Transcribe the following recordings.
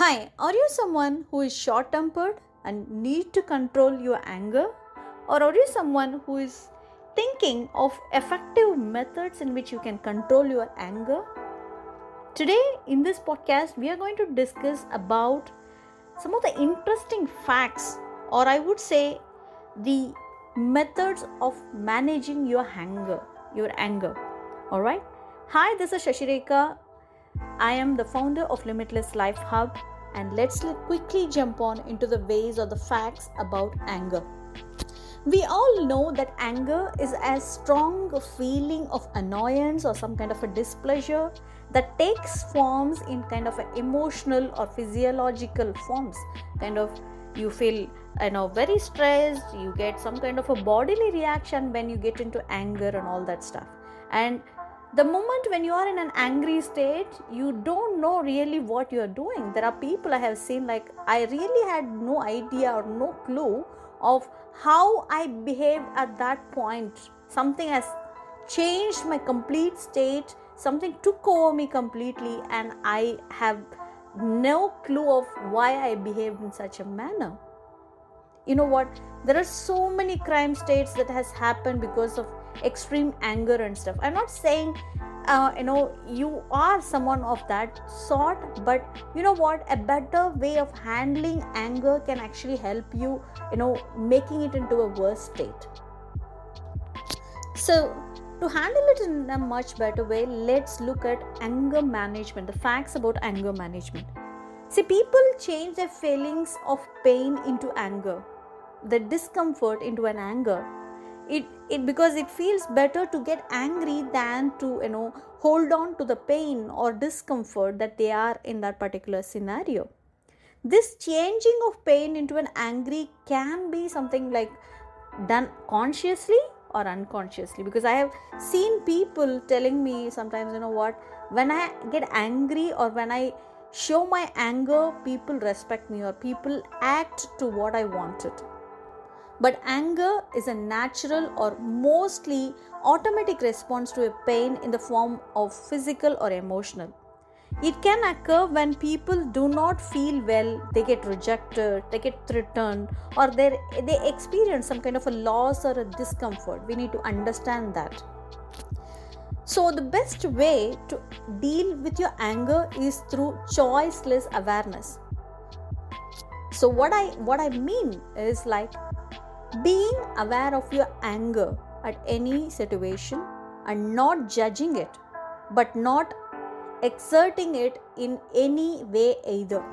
Hi, are you someone who is short tempered and need to control your anger? Or are you someone who is thinking of effective methods in which you can control your anger? Today, in this podcast, we are going to discuss about some of the interesting facts, or I would say, the methods of managing your anger. Your anger. All right. Hi, this is Sasirekha. I am the founder of Limitless Life Hub, and let's quickly jump on into the ways or the facts about anger. We all know that anger is as strong a feeling of annoyance or some kind of a displeasure that takes forms in kind of emotional or physiological forms. Kind of you feel you know very stressed, you get some kind of a bodily reaction when you get into anger and all that stuff. And the moment when you are in an angry state you don't know really what you are doing. There are people i have seen like i really had no idea or no clue of how i behaved at that point. Something has changed my complete state. Something took over me completely and i have no clue of why i behaved in such a manner. You know what? There are so many crime states that has happened because of extreme anger and stuff. I'm not saying uh, you know you are someone of that sort but you know what? A better way of handling anger can actually help you you know making it into a worse state. So to handle it in a much better way let's look at anger management the facts about anger management. See people change their feelings of pain into anger the discomfort into an anger it it because it feels better to get angry than to you know hold on to the pain or discomfort that they are in that particular scenario. This changing of pain into an angry can be something like done consciously or unconsciously. Because i have seen people telling me sometimes you know what when i get angry or when i show my anger people respect me or people act to what i wanted but anger is a natural or mostly automatic response to a pain in the form of physical or emotional. It can occur when people do not feel well, they get rejected, they get threatened, or they experience some kind of a loss or a discomfort. We need to understand that. So, the best way to deal with your anger is through choiceless awareness. So, what I what I mean is like being aware of your anger at any situation and not judging it, but not exerting it in any way either.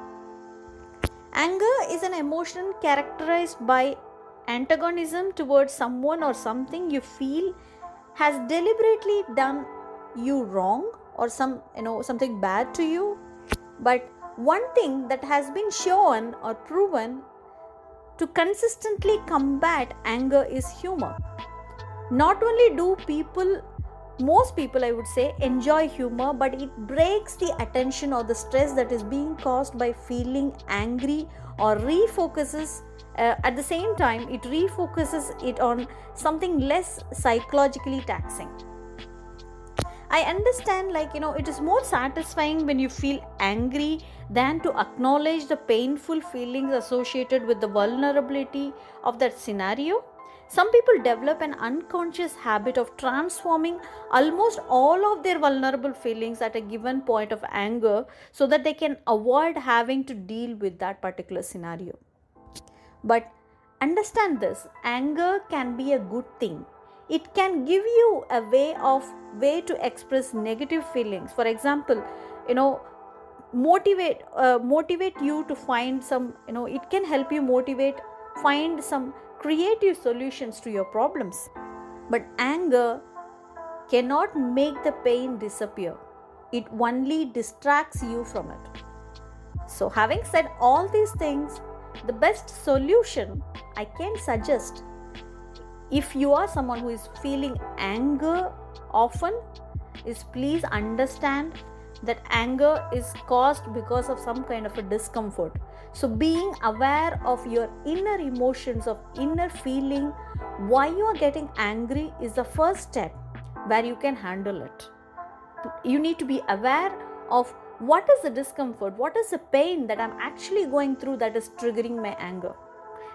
Anger is an emotion characterized by antagonism towards someone or something you feel has deliberately done you wrong or some you know something bad to you but one thing that has been shown or proven to consistently combat anger is humor. Not only do people, most people I would say, enjoy humor, but it breaks the attention or the stress that is being caused by feeling angry or refocuses uh, at the same time it refocuses it on something less psychologically taxing I understand, like, you know, it is more satisfying when you feel angry than to acknowledge the painful feelings associated with the vulnerability of that scenario. Some people develop an unconscious habit of transforming almost all of their vulnerable feelings at a given point of anger so that they can avoid having to deal with that particular scenario. But understand this anger can be a good thing it can give you a way of way to express negative feelings. For example you know motivate uh, motivate you to find some you know it can help you motivate find some creative solutions to your problems. But anger cannot make the pain disappear. It only distracts you from it. So having said all these things the best solution i can suggest if you are someone who is feeling anger often is please understand that anger is caused because of some kind of a discomfort. So being aware of your inner emotions of inner feeling why you are getting angry is the first step where you can handle it. You need to be aware of what is the discomfort what is the pain that i'm actually going through that is triggering my anger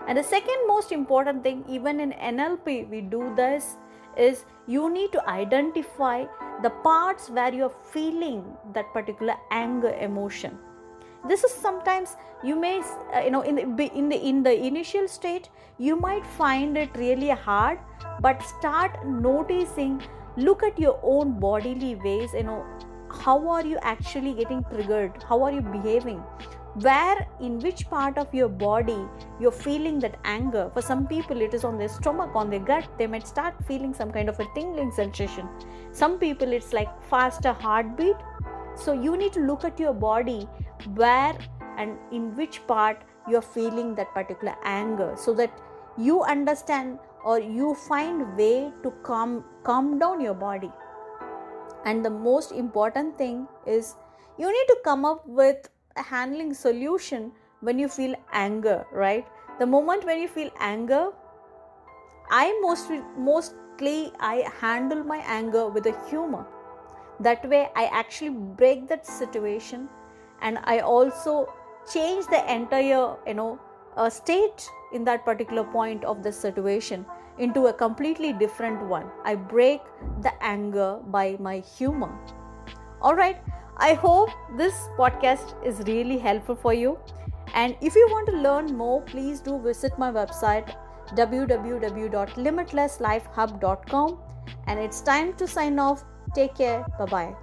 and the second most important thing even in nlp we do this is you need to identify the parts where you're feeling that particular anger emotion. This is sometimes you may uh, you know in the in the in the initial state you might find it really hard but start noticing look at your own bodily ways you know how are you actually getting triggered? How are you behaving where in which part of your body you're feeling that anger. For some people it is on their stomach on their gut. They might start feeling some kind of a tingling sensation. Some people it's like faster heartbeat. So you need to look at your body where and in which part you're feeling that particular anger so that you understand or you find way to calm calm down your body. And the most important thing is you need to come up with handling solution when you feel anger right the moment when you feel anger i mostly mostly i handle my anger with a humor that way i actually break that situation and i also change the entire you know uh, state in that particular point of the situation into a completely different one. I break the anger by my humor. All right, I hope this podcast is really helpful for you. And if you want to learn more, please do visit my website www.limitlesslifehub.com. And it's time to sign off. Take care. Bye bye.